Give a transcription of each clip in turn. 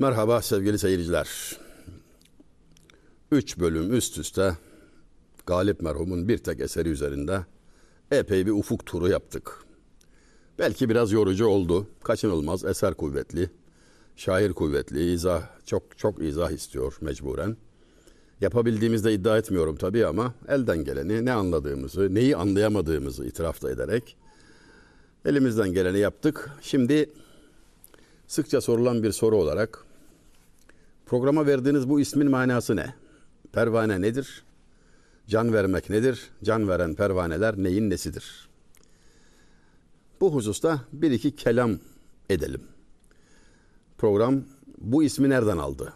Merhaba sevgili seyirciler. Üç bölüm üst üste Galip merhumun bir tek eseri üzerinde epey bir ufuk turu yaptık. Belki biraz yorucu oldu. Kaçınılmaz eser kuvvetli. Şair kuvvetli. izah çok çok izah istiyor mecburen. Yapabildiğimizde iddia etmiyorum tabii ama elden geleni ne anladığımızı, neyi anlayamadığımızı itiraf da ederek elimizden geleni yaptık. Şimdi sıkça sorulan bir soru olarak programa verdiğiniz bu ismin manası ne? Pervane nedir? Can vermek nedir? Can veren pervaneler neyin nesidir? Bu hususta bir iki kelam edelim. Program bu ismi nereden aldı?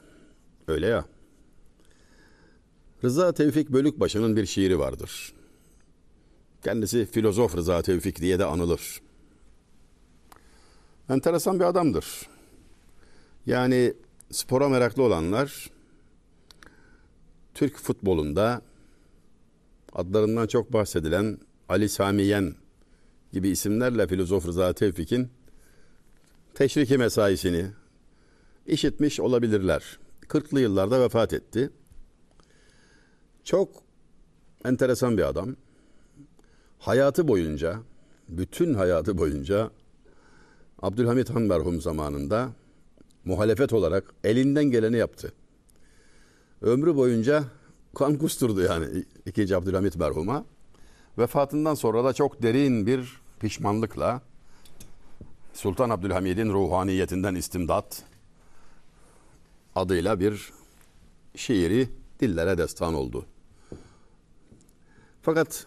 Öyle ya. Rıza Tevfik Bölükbaşı'nın bir şiiri vardır. Kendisi filozof Rıza Tevfik diye de anılır. Enteresan bir adamdır. Yani spora meraklı olanlar Türk futbolunda adlarından çok bahsedilen Ali Samiyen gibi isimlerle filozof Rıza Tevfik'in teşriki mesaisini işitmiş olabilirler. 40'lı yıllarda vefat etti. Çok enteresan bir adam. Hayatı boyunca, bütün hayatı boyunca Abdülhamit Han merhum zamanında muhalefet olarak elinden geleni yaptı. Ömrü boyunca kan kusturdu yani ikinci Abdülhamit merhuma. Vefatından sonra da çok derin bir pişmanlıkla Sultan Abdülhamid'in ruhaniyetinden istimdat adıyla bir şiiri dillere destan oldu. Fakat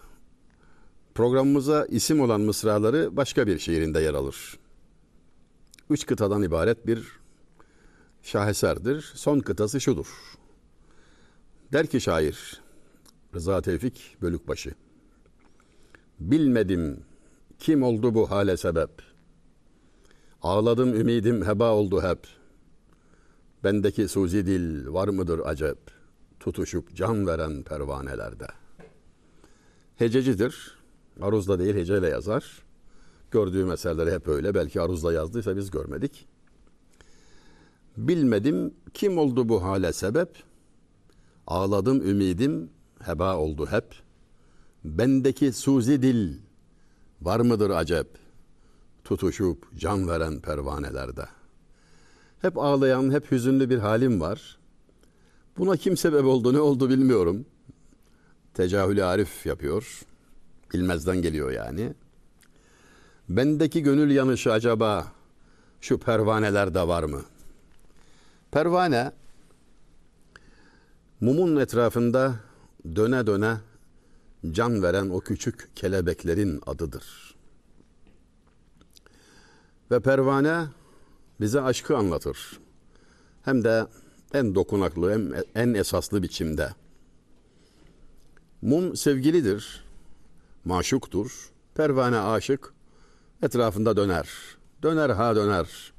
programımıza isim olan mısraları başka bir şiirinde yer alır. Üç kıtadan ibaret bir şaheserdir. Son kıtası şudur. Der ki şair Rıza Tevfik Bölükbaşı. Bilmedim kim oldu bu hale sebep. Ağladım ümidim heba oldu hep. Bendeki suzi dil var mıdır acep? Tutuşup can veren pervanelerde. Hececidir. Aruzda değil heceyle yazar. Gördüğüm eserleri hep öyle. Belki aruzda yazdıysa biz görmedik. Bilmedim kim oldu bu hale sebep? Ağladım ümidim heba oldu hep. Bendeki suzi dil var mıdır acep? Tutuşup can veren pervanelerde. Hep ağlayan, hep hüzünlü bir halim var. Buna kim sebep oldu, ne oldu bilmiyorum. Tecahülü arif yapıyor. Bilmezden geliyor yani. Bendeki gönül yanışı acaba şu pervanelerde var mı? Pervane mumun etrafında döne döne can veren o küçük kelebeklerin adıdır. Ve pervane bize aşkı anlatır. Hem de en dokunaklı, hem en esaslı biçimde. Mum sevgilidir, maşuktur. Pervane aşık, etrafında döner. Döner ha döner.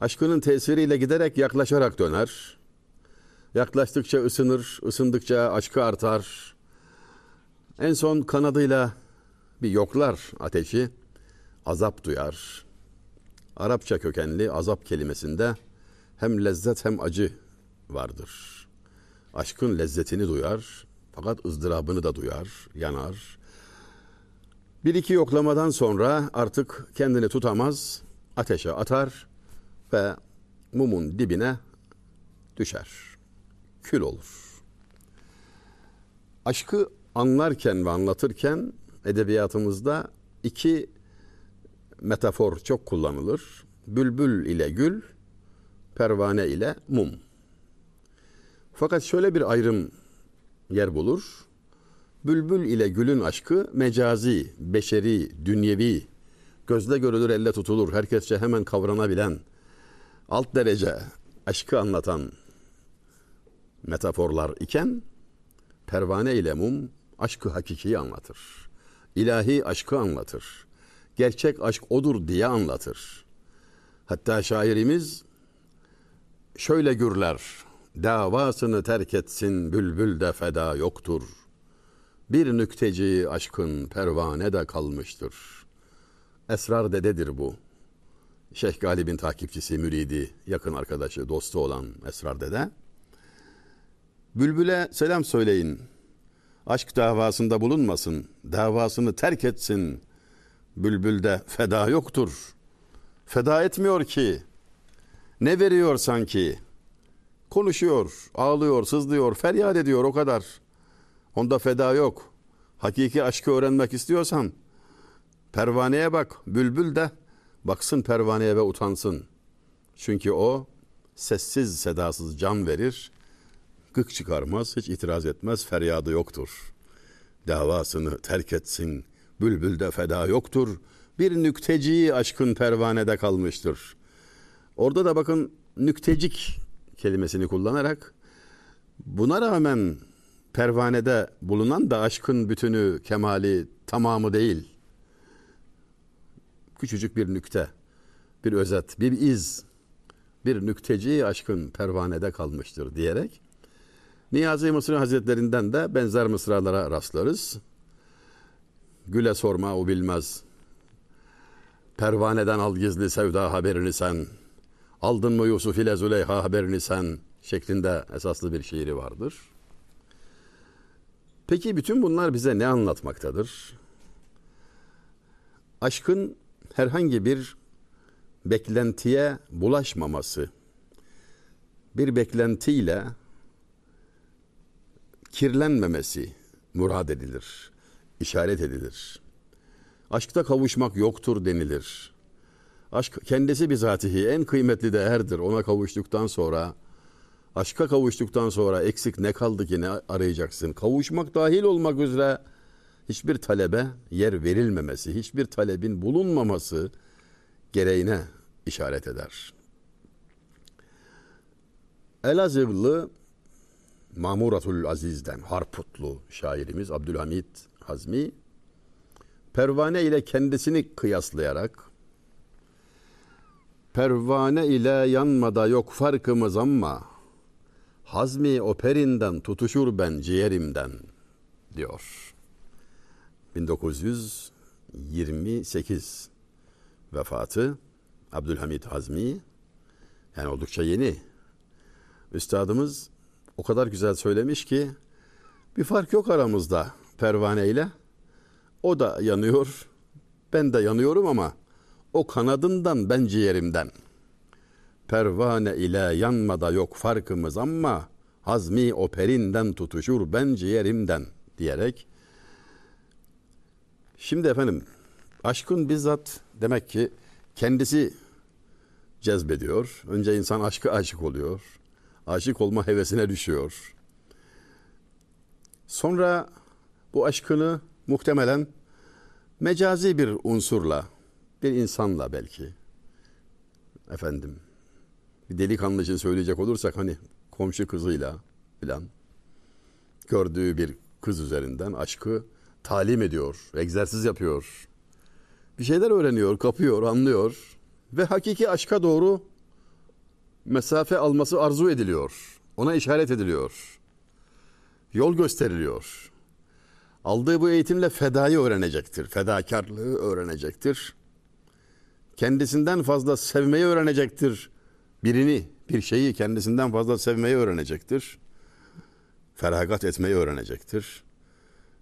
Aşkının tesiriyle giderek yaklaşarak döner. Yaklaştıkça ısınır, ısındıkça aşkı artar. En son kanadıyla bir yoklar ateşi, azap duyar. Arapça kökenli azap kelimesinde hem lezzet hem acı vardır. Aşkın lezzetini duyar fakat ızdırabını da duyar, yanar. Bir iki yoklamadan sonra artık kendini tutamaz, ateşe atar ve mumun dibine düşer. Kül olur. Aşkı anlarken ve anlatırken edebiyatımızda iki metafor çok kullanılır. Bülbül ile gül, pervane ile mum. Fakat şöyle bir ayrım yer bulur. Bülbül ile gülün aşkı mecazi, beşeri, dünyevi, gözle görülür, elle tutulur, herkesçe hemen kavranabilen, alt derece aşkı anlatan metaforlar iken pervane ile mum aşkı hakikiyi anlatır. İlahi aşkı anlatır. Gerçek aşk odur diye anlatır. Hatta şairimiz şöyle gürler. Davasını terk etsin bülbül de feda yoktur. Bir nükteci aşkın pervane de kalmıştır. Esrar dededir bu. Şeyh Galip'in takipçisi, müridi, yakın arkadaşı, dostu olan Esrar Dede. Bülbül'e selam söyleyin. Aşk davasında bulunmasın. Davasını terk etsin. Bülbül'de feda yoktur. Feda etmiyor ki. Ne veriyor sanki? Konuşuyor, ağlıyor, sızlıyor, feryat ediyor o kadar. Onda feda yok. Hakiki aşkı öğrenmek istiyorsan pervaneye bak. Bülbül de baksın pervaneye ve utansın. Çünkü o sessiz sedasız can verir. Gık çıkarmaz, hiç itiraz etmez, feryadı yoktur. Davasını terk etsin, bülbülde feda yoktur. Bir nükteciyi aşkın pervanede kalmıştır. Orada da bakın nüktecik kelimesini kullanarak buna rağmen pervanede bulunan da aşkın bütünü, kemali, tamamı değil. Küçücük bir nükte, bir özet, bir iz, bir nükteci aşkın pervanede kalmıştır diyerek Niyazi Mısır Hazretlerinden de benzer mısralara rastlarız. Güle sorma o bilmez. Pervaneden al gizli sevda haberini sen. Aldın mı Yusuf ile Züleyha haberini sen şeklinde esaslı bir şiiri vardır. Peki bütün bunlar bize ne anlatmaktadır? Aşkın herhangi bir beklentiye bulaşmaması, bir beklentiyle kirlenmemesi murad edilir, işaret edilir. Aşkta kavuşmak yoktur denilir. Aşk kendisi bizatihi en kıymetli değerdir. Ona kavuştuktan sonra, aşka kavuştuktan sonra eksik ne kaldı ki ne arayacaksın? Kavuşmak dahil olmak üzere hiçbir talebe yer verilmemesi, hiçbir talebin bulunmaması gereğine işaret eder. Elazığlı Mamuratul Aziz'den Harputlu şairimiz Abdülhamit Hazmi pervane ile kendisini kıyaslayarak pervane ile yanmada yok farkımız ama Hazmi operinden tutuşur ben ciğerimden diyor. 1928 vefatı Abdülhamit Hazmi yani oldukça yeni. Üstadımız o kadar güzel söylemiş ki bir fark yok aramızda pervane ile. O da yanıyor, ben de yanıyorum ama o kanadından ben ciğerimden. Pervane ile yanmada yok farkımız ama hazmi o perinden tutuşur ben ciğerimden diyerek. Şimdi efendim aşkın bizzat demek ki kendisi cezbediyor. Önce insan aşkı aşık oluyor aşık olma hevesine düşüyor. Sonra bu aşkını muhtemelen mecazi bir unsurla, bir insanla belki, efendim, bir delikanlı için söyleyecek olursak hani komşu kızıyla filan gördüğü bir kız üzerinden aşkı talim ediyor, egzersiz yapıyor. Bir şeyler öğreniyor, kapıyor, anlıyor ve hakiki aşka doğru mesafe alması arzu ediliyor. Ona işaret ediliyor. Yol gösteriliyor. Aldığı bu eğitimle fedayı öğrenecektir. Fedakarlığı öğrenecektir. Kendisinden fazla sevmeyi öğrenecektir. Birini, bir şeyi kendisinden fazla sevmeyi öğrenecektir. Feragat etmeyi öğrenecektir.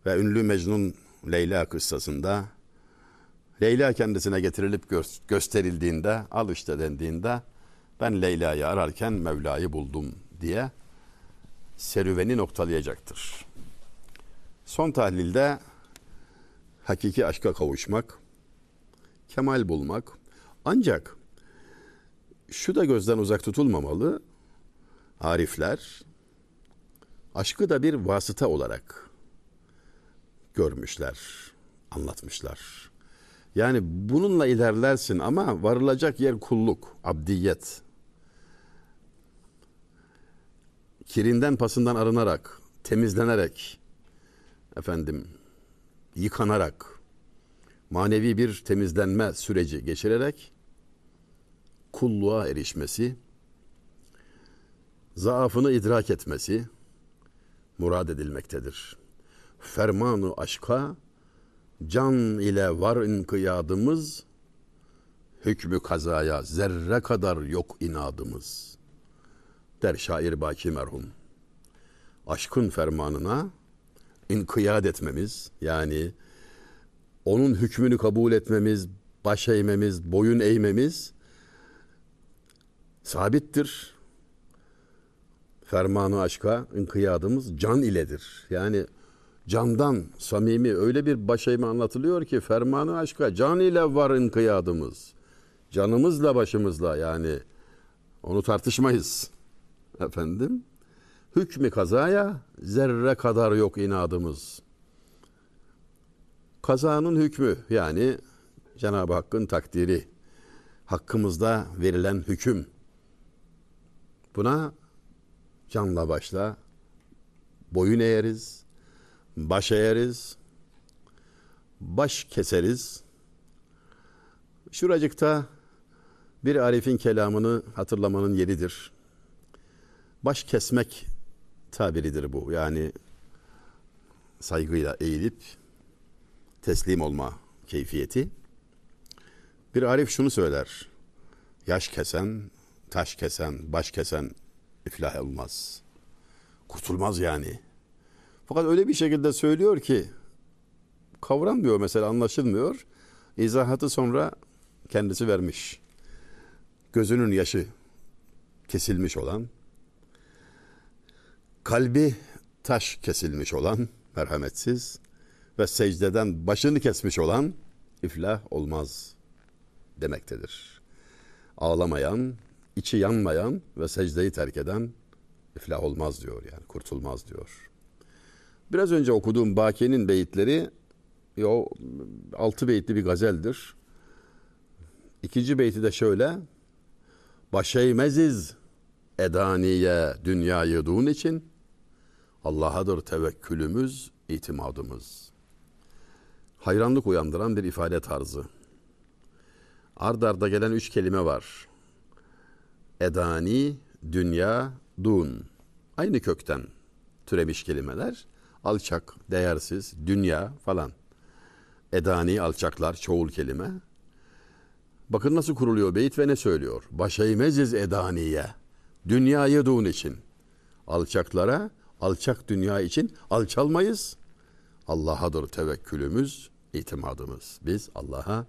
Ve ünlü Mecnun Leyla kıssasında Leyla kendisine getirilip gö- gösterildiğinde, al işte dendiğinde ben Leyla'yı ararken Mevla'yı buldum diye serüveni noktalayacaktır. Son tahlilde hakiki aşka kavuşmak, kemal bulmak ancak şu da gözden uzak tutulmamalı. Arifler aşkı da bir vasıta olarak görmüşler, anlatmışlar. Yani bununla ilerlersin ama varılacak yer kulluk, abdiyet. Kirinden pasından arınarak, temizlenerek, efendim, yıkanarak, manevi bir temizlenme süreci geçirerek kulluğa erişmesi, zaafını idrak etmesi murad edilmektedir. Fermanı aşka can ile var inkıyadımız hükmü kazaya zerre kadar yok inadımız. Der şair Baki merhum. Aşkın fermanına inkiyat etmemiz yani onun hükmünü kabul etmemiz, baş eğmemiz, boyun eğmemiz sabittir. Fermanı aşka inkiyadımız can iledir. Yani candan samimi öyle bir baş eğme anlatılıyor ki fermanı aşka can ile var inkiyadımız. Canımızla başımızla yani onu tartışmayız. Efendim hükmü kazaya zerre kadar yok inadımız. Kazanın hükmü yani Cenab-ı Hakk'ın takdiri, hakkımızda verilen hüküm. Buna canla başla boyun eğeriz, baş eğeriz, baş keseriz. Şuracıkta bir Arif'in kelamını hatırlamanın yeridir. Baş kesmek tabiridir bu. Yani saygıyla eğilip teslim olma keyfiyeti. Bir Arif şunu söyler. Yaş kesen, taş kesen, baş kesen iflah olmaz. Kurtulmaz yani. Fakat öyle bir şekilde söylüyor ki kavranmıyor mesela anlaşılmıyor. İzahatı sonra kendisi vermiş. Gözünün yaşı kesilmiş olan, kalbi taş kesilmiş olan merhametsiz ve secdeden başını kesmiş olan iflah olmaz demektedir. Ağlamayan, içi yanmayan ve secdeyi terk eden iflah olmaz diyor yani kurtulmaz diyor. Biraz önce okuduğum Baki'nin beyitleri o altı beyitli bir gazeldir. İkinci beyti de şöyle. Başeymesiz edaniye dünyayı dun için Allah'adır tevekkülümüz, itimadımız. Hayranlık uyandıran bir ifade tarzı. Ard arda gelen üç kelime var. Edani, dünya, dun. Aynı kökten türemiş kelimeler. Alçak, değersiz, dünya falan. Edani, alçaklar, çoğul kelime. Bakın nasıl kuruluyor beyit ve ne söylüyor? Başeymeziz edaniye. Dünyayı dun için. Alçaklara, alçak dünya için alçalmayız. Allah'adır tevekkülümüz, itimadımız. Biz Allah'a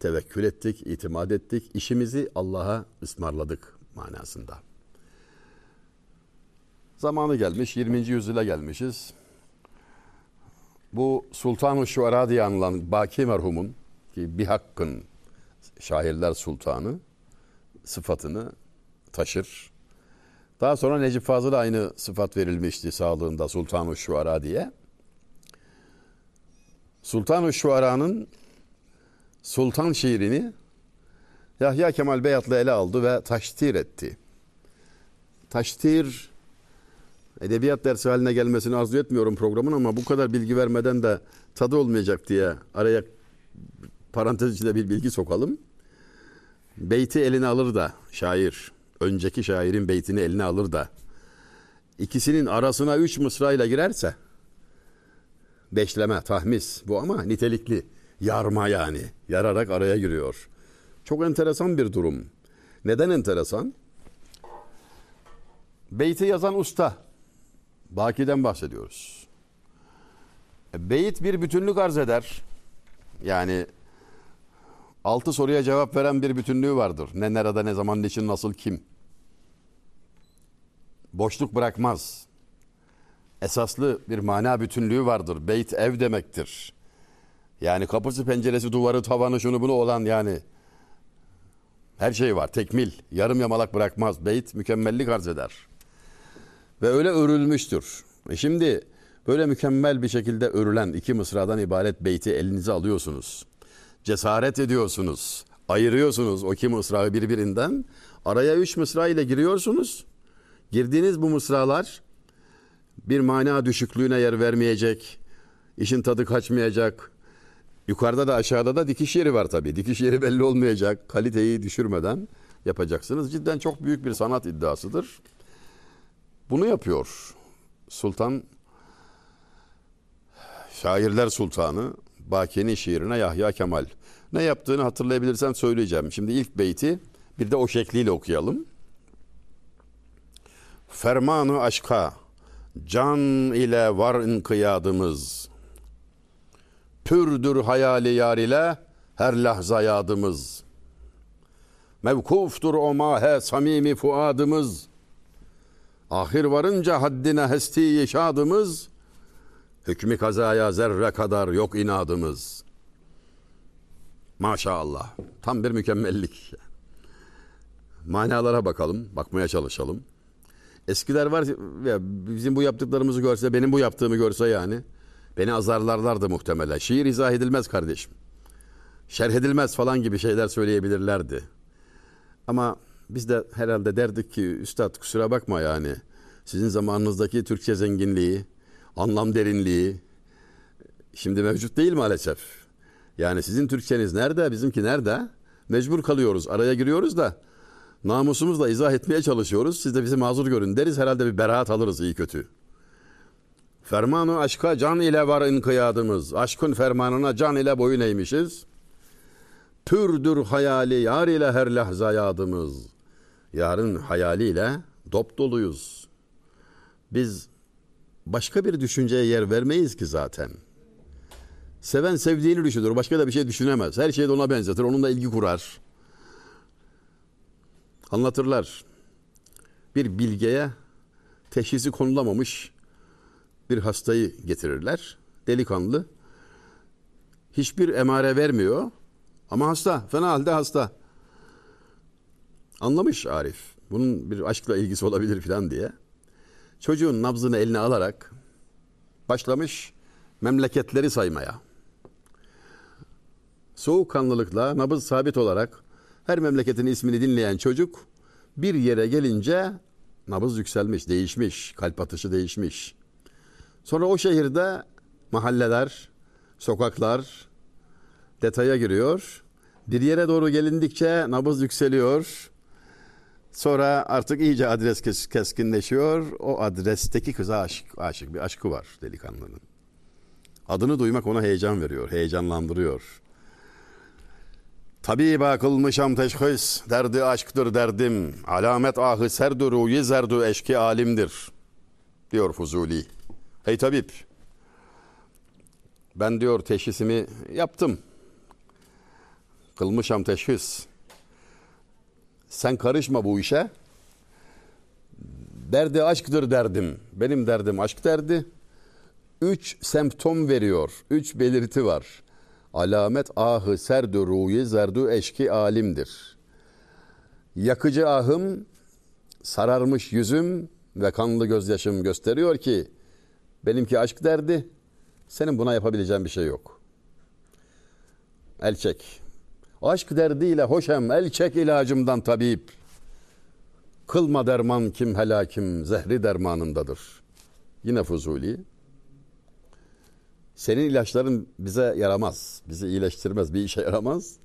tevekkül ettik, itimat ettik. İşimizi Allah'a ısmarladık manasında. Zamanı gelmiş, 20. yüzyıla gelmişiz. Bu Sultan-ı Şuara diye anılan Baki merhumun ki bir hakkın şairler sultanı sıfatını taşır. Daha sonra Necip Fazıl'a aynı sıfat verilmişti sağlığında Sultan-ı Şuara diye. Sultan-ı Şuara'nın Sultan şiirini Yahya Kemal Beyatlı ele aldı ve taştir etti. Taştir edebiyat dersi haline gelmesini arzu etmiyorum programın ama bu kadar bilgi vermeden de tadı olmayacak diye araya parantez içinde bir bilgi sokalım. Beyti eline alır da şair, önceki şairin beytini eline alır da ikisinin arasına üç mısrayla girerse beşleme, tahmis bu ama nitelikli. Yarma yani. Yararak araya giriyor. Çok enteresan bir durum. Neden enteresan? Beyti yazan usta. Baki'den bahsediyoruz. E, beyit bir bütünlük arz eder. Yani altı soruya cevap veren bir bütünlüğü vardır. Ne nerede, ne zaman, niçin, nasıl, kim. Boşluk bırakmaz. Esaslı bir mana bütünlüğü vardır. Beyt ev demektir. Yani kapısı, penceresi, duvarı, tavanı, şunu bunu olan yani her şey var. Tekmil, yarım yamalak bırakmaz. Beyt mükemmellik arz eder. Ve öyle örülmüştür. E şimdi böyle mükemmel bir şekilde örülen iki mısradan ibaret beyti elinize alıyorsunuz. Cesaret ediyorsunuz. Ayırıyorsunuz o iki mısrağı birbirinden. Araya üç mısra ile giriyorsunuz. Girdiğiniz bu mısralar bir mana düşüklüğüne yer vermeyecek. İşin tadı kaçmayacak. Yukarıda da aşağıda da dikiş yeri var tabii. Dikiş yeri belli olmayacak. Kaliteyi düşürmeden yapacaksınız. Cidden çok büyük bir sanat iddiasıdır. Bunu yapıyor Sultan Şairler Sultanı Baki'nin şiirine Yahya Kemal. Ne yaptığını hatırlayabilirsen söyleyeceğim. Şimdi ilk beyti bir de o şekliyle okuyalım. Fermanı aşka can ile var inkıyadımız. Pürdür hayali yar ile her lahza yadımız. Mevkuftur o mahe samimi fuadımız. Ahir varınca haddine hesti yaşadımız. Hükmü kazaya zerre kadar yok inadımız. Maşallah. Tam bir mükemmellik. Manalara bakalım, bakmaya çalışalım. Eskiler var ya bizim bu yaptıklarımızı görse, benim bu yaptığımı görse yani beni azarlarlardı muhtemelen. Şiir izah edilmez kardeşim. Şerh edilmez falan gibi şeyler söyleyebilirlerdi. Ama biz de herhalde derdik ki üstad kusura bakma yani. Sizin zamanınızdaki Türkçe zenginliği, anlam derinliği şimdi mevcut değil maalesef. Yani sizin Türkçeniz nerede, bizimki nerede? Mecbur kalıyoruz, araya giriyoruz da namusumuzla izah etmeye çalışıyoruz. Siz de bizi mazur görün deriz. Herhalde bir beraat alırız iyi kötü. Fermanı aşka can ile var inkıyadımız. Aşkın fermanına can ile boyun eğmişiz. Pürdür hayali yar ile her lahza yadımız. Yarın hayaliyle dop doluyuz. Biz başka bir düşünceye yer vermeyiz ki zaten. Seven sevdiğini düşünür. Başka da bir şey düşünemez. Her şeyi de ona benzetir. Onunla ilgi kurar. Anlatırlar. Bir bilgeye teşhisi konulamamış bir hastayı getirirler. Delikanlı. Hiçbir emare vermiyor. Ama hasta. Fena halde hasta. Anlamış Arif. Bunun bir aşkla ilgisi olabilir falan diye. Çocuğun nabzını eline alarak başlamış memleketleri saymaya. Soğukkanlılıkla nabız sabit olarak her memleketin ismini dinleyen çocuk bir yere gelince nabız yükselmiş, değişmiş, kalp atışı değişmiş. Sonra o şehirde mahalleler, sokaklar detaya giriyor. Bir yere doğru gelindikçe nabız yükseliyor. Sonra artık iyice adres keskinleşiyor. O adresteki kıza aşık, aşık bir aşkı var delikanlının. Adını duymak ona heyecan veriyor, heyecanlandırıyor. Tabiba kılmışam teşhis, derdi aşktır derdim. Alamet ahı serdu ruyi zerdu eşki alimdir. Diyor Fuzuli. Hey tabip, ben diyor teşhisimi yaptım. Kılmışam teşhis. Sen karışma bu işe. Derdi aşktır derdim. Benim derdim aşk derdi. Üç semptom veriyor. Üç belirti var. Alamet ahı serdu ruyi zerdu eşki alimdir. Yakıcı ahım, sararmış yüzüm ve kanlı gözyaşım gösteriyor ki benimki aşk derdi. Senin buna yapabileceğin bir şey yok. El çek. Aşk derdiyle hoşem el çek ilacımdan tabip. Kılma derman kim helakim zehri dermanındadır. Yine Fuzuli. Senin ilaçların bize yaramaz. Bizi iyileştirmez, bir işe yaramaz.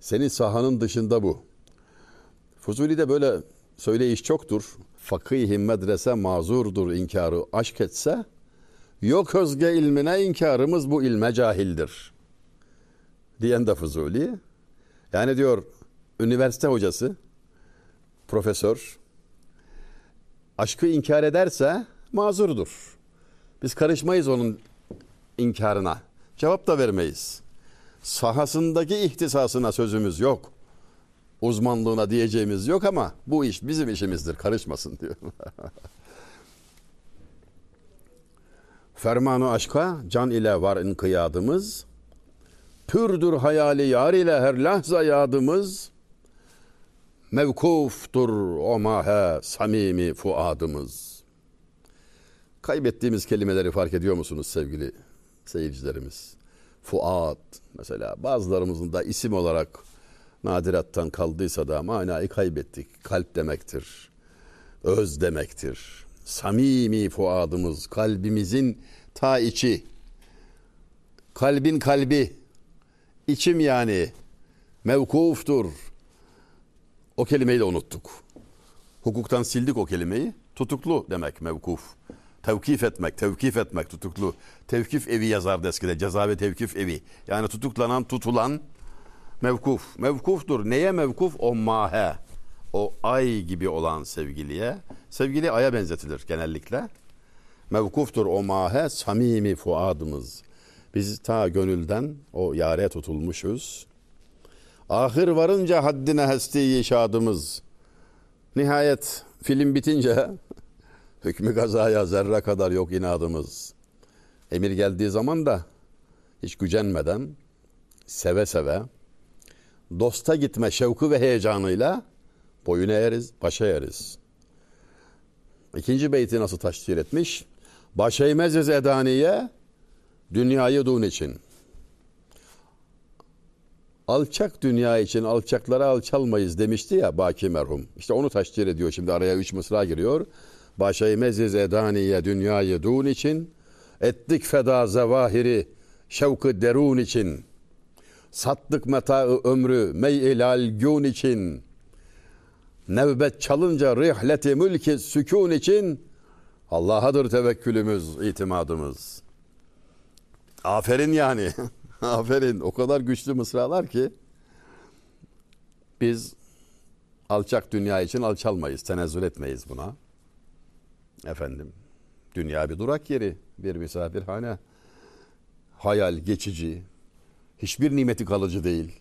Senin sahanın dışında bu. Fuzuli'de böyle söyleyiş çoktur. Fakih medrese mazurdur inkarı aşk etse, yok özge ilmine inkarımız bu ilme cahildir. Diyen de Fuzuli. Yani diyor üniversite hocası, profesör, aşkı inkar ederse mazurdur. Biz karışmayız onun inkarına. Cevap da vermeyiz. Sahasındaki ihtisasına sözümüz yok. Uzmanlığına diyeceğimiz yok ama bu iş bizim işimizdir. Karışmasın diyor. Fermanı aşka can ile var inkıyadımız. Pürdür hayali yar ile her lahza yadımız. Mevkuftur o mahe samimi fuadımız. Kaybettiğimiz kelimeleri fark ediyor musunuz sevgili seyircilerimiz? Fuat mesela bazılarımızın da isim olarak nadirattan kaldıysa da manayı kaybettik. Kalp demektir. Öz demektir. Samimi fuadımız, kalbimizin ta içi. Kalbin kalbi, içim yani mevkuftur. O kelimeyi de unuttuk. Hukuktan sildik o kelimeyi. Tutuklu demek mevkuf. Tevkif etmek, tevkif etmek tutuklu. Tevkif evi yazardı eskide. Ceza ve tevkif evi. Yani tutuklanan, tutulan mevkuf. Mevkuftur. Neye mevkuf? O mahe. O ay gibi olan sevgiliye. Sevgili aya benzetilir genellikle. Mevkuftur o mahe samimi fuadımız. Biz ta gönülden o yare tutulmuşuz. Ahir varınca haddine hesti şadımız. Nihayet film bitince hükmü gazaya zerre kadar yok inadımız. Emir geldiği zaman da hiç gücenmeden seve seve dosta gitme şevku ve heyecanıyla boyun eğeriz, başa eğeriz. İkinci beyti nasıl taşdir etmiş? Baş eğmeziz edaniye dünyayı dun için. Alçak dünya için alçaklara alçalmayız demişti ya Baki merhum. İşte onu taşdir ediyor şimdi araya üç mısra giriyor. Baş eğmeziz edaniye dünyayı dun için. Ettik feda zevahiri şevkı derun için. Sattık metaı ömrü mey gün için. Nevbet çalınca rihleti mülki sükun için Allah'adır tevekkülümüz, itimadımız. Aferin yani. Aferin. O kadar güçlü mısralar ki biz alçak dünya için alçalmayız, tenezzül etmeyiz buna. Efendim, dünya bir durak yeri, bir misafirhane. Hayal, geçici, hiçbir nimeti kalıcı değil.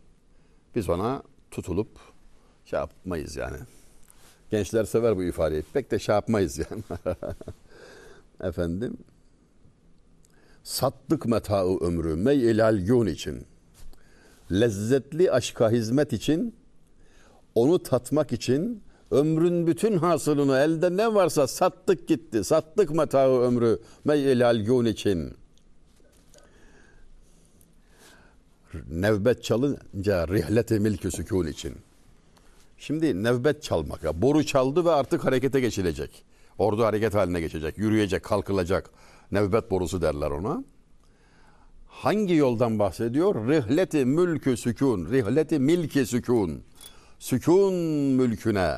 Biz ona tutulup şey yapmayız yani. Gençler sever bu ifadeyi. Pek de şey yapmayız yani. Efendim, sattık metaı ömrü mey ilal yun için. Lezzetli aşka hizmet için, onu tatmak için ömrün bütün hasılını elde ne varsa sattık gitti. Sattık metaı ömrü mey ilal yun için. Nevbet çalınca rihleti milkü sükun için. Şimdi nevbet çalmak. Boru çaldı ve artık harekete geçilecek. Ordu hareket haline geçecek. Yürüyecek, kalkılacak. Nevbet borusu derler ona. Hangi yoldan bahsediyor? Rihleti mülkü sükun. Rihleti milki sükun. Sükun mülküne.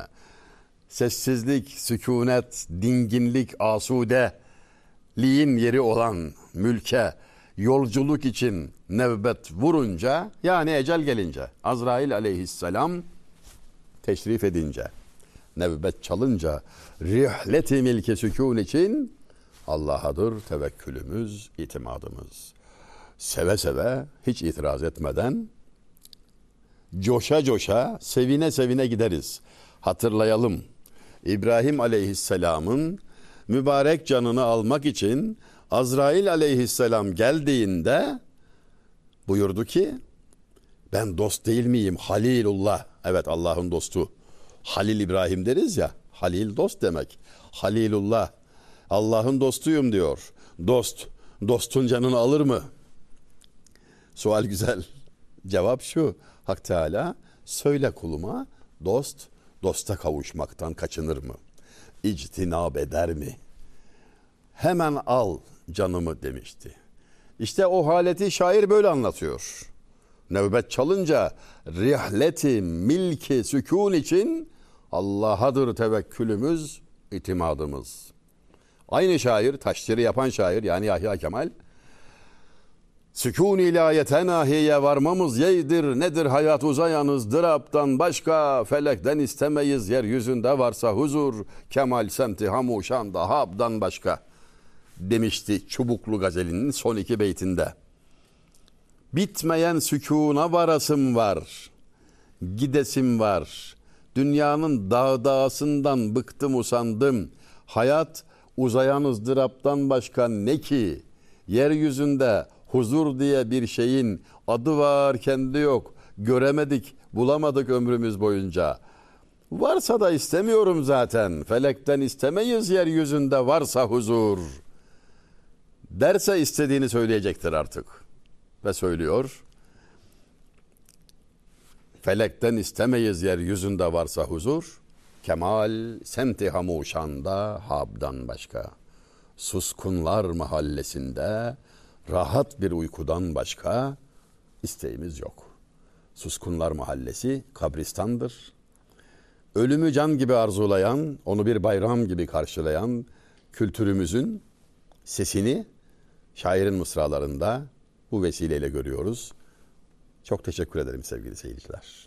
Sessizlik, sükunet, dinginlik, asudeliğin yeri olan mülke yolculuk için nevbet vurunca yani ecel gelince Azrail aleyhisselam teşrif edince nevbet çalınca rihleti milki sükun için Allah'adır tevekkülümüz, itimadımız. Seve seve, hiç itiraz etmeden coşa coşa, sevine sevine gideriz. Hatırlayalım. İbrahim Aleyhisselam'ın mübarek canını almak için Azrail Aleyhisselam geldiğinde buyurdu ki ben dost değil miyim? Halilullah. Evet Allah'ın dostu. Halil İbrahim deriz ya. Halil dost demek. Halilullah. Allah'ın dostuyum diyor. Dost, dostun canını alır mı? Sual güzel. Cevap şu. Hak Teala söyle kuluma dost dosta kavuşmaktan kaçınır mı? İctinab eder mi? Hemen al canımı demişti. İşte o haleti şair böyle anlatıyor. Nöbet çalınca rihleti milki sükun için Allah'adır tevekkülümüz, itimadımız. Aynı şair, taşları yapan şair yani Yahya Kemal Sükun ilayete nahiye varmamız yeydir nedir hayat uzayanız dıraptan başka felekten istemeyiz yeryüzünde varsa huzur kemal semti hamuşan da habdan başka demişti Çubuklu gazelinin son iki beytinde. Bitmeyen sükuna varasım var, gidesim var. Dünyanın dağdağısından bıktım usandım. Hayat uzayan ızdıraptan başka ne ki? Yeryüzünde huzur diye bir şeyin adı var kendi yok. Göremedik, bulamadık ömrümüz boyunca. Varsa da istemiyorum zaten. Felekten istemeyiz yeryüzünde varsa huzur. Derse istediğini söyleyecektir artık. Ve söylüyor. Felekten istemeyiz yeryüzünde varsa huzur. Kemal semti hamuşanda habdan başka. Suskunlar mahallesinde rahat bir uykudan başka isteğimiz yok. Suskunlar Mahallesi kabristandır. Ölümü can gibi arzulayan, onu bir bayram gibi karşılayan kültürümüzün sesini şairin mısralarında bu vesileyle görüyoruz. Çok teşekkür ederim sevgili seyirciler.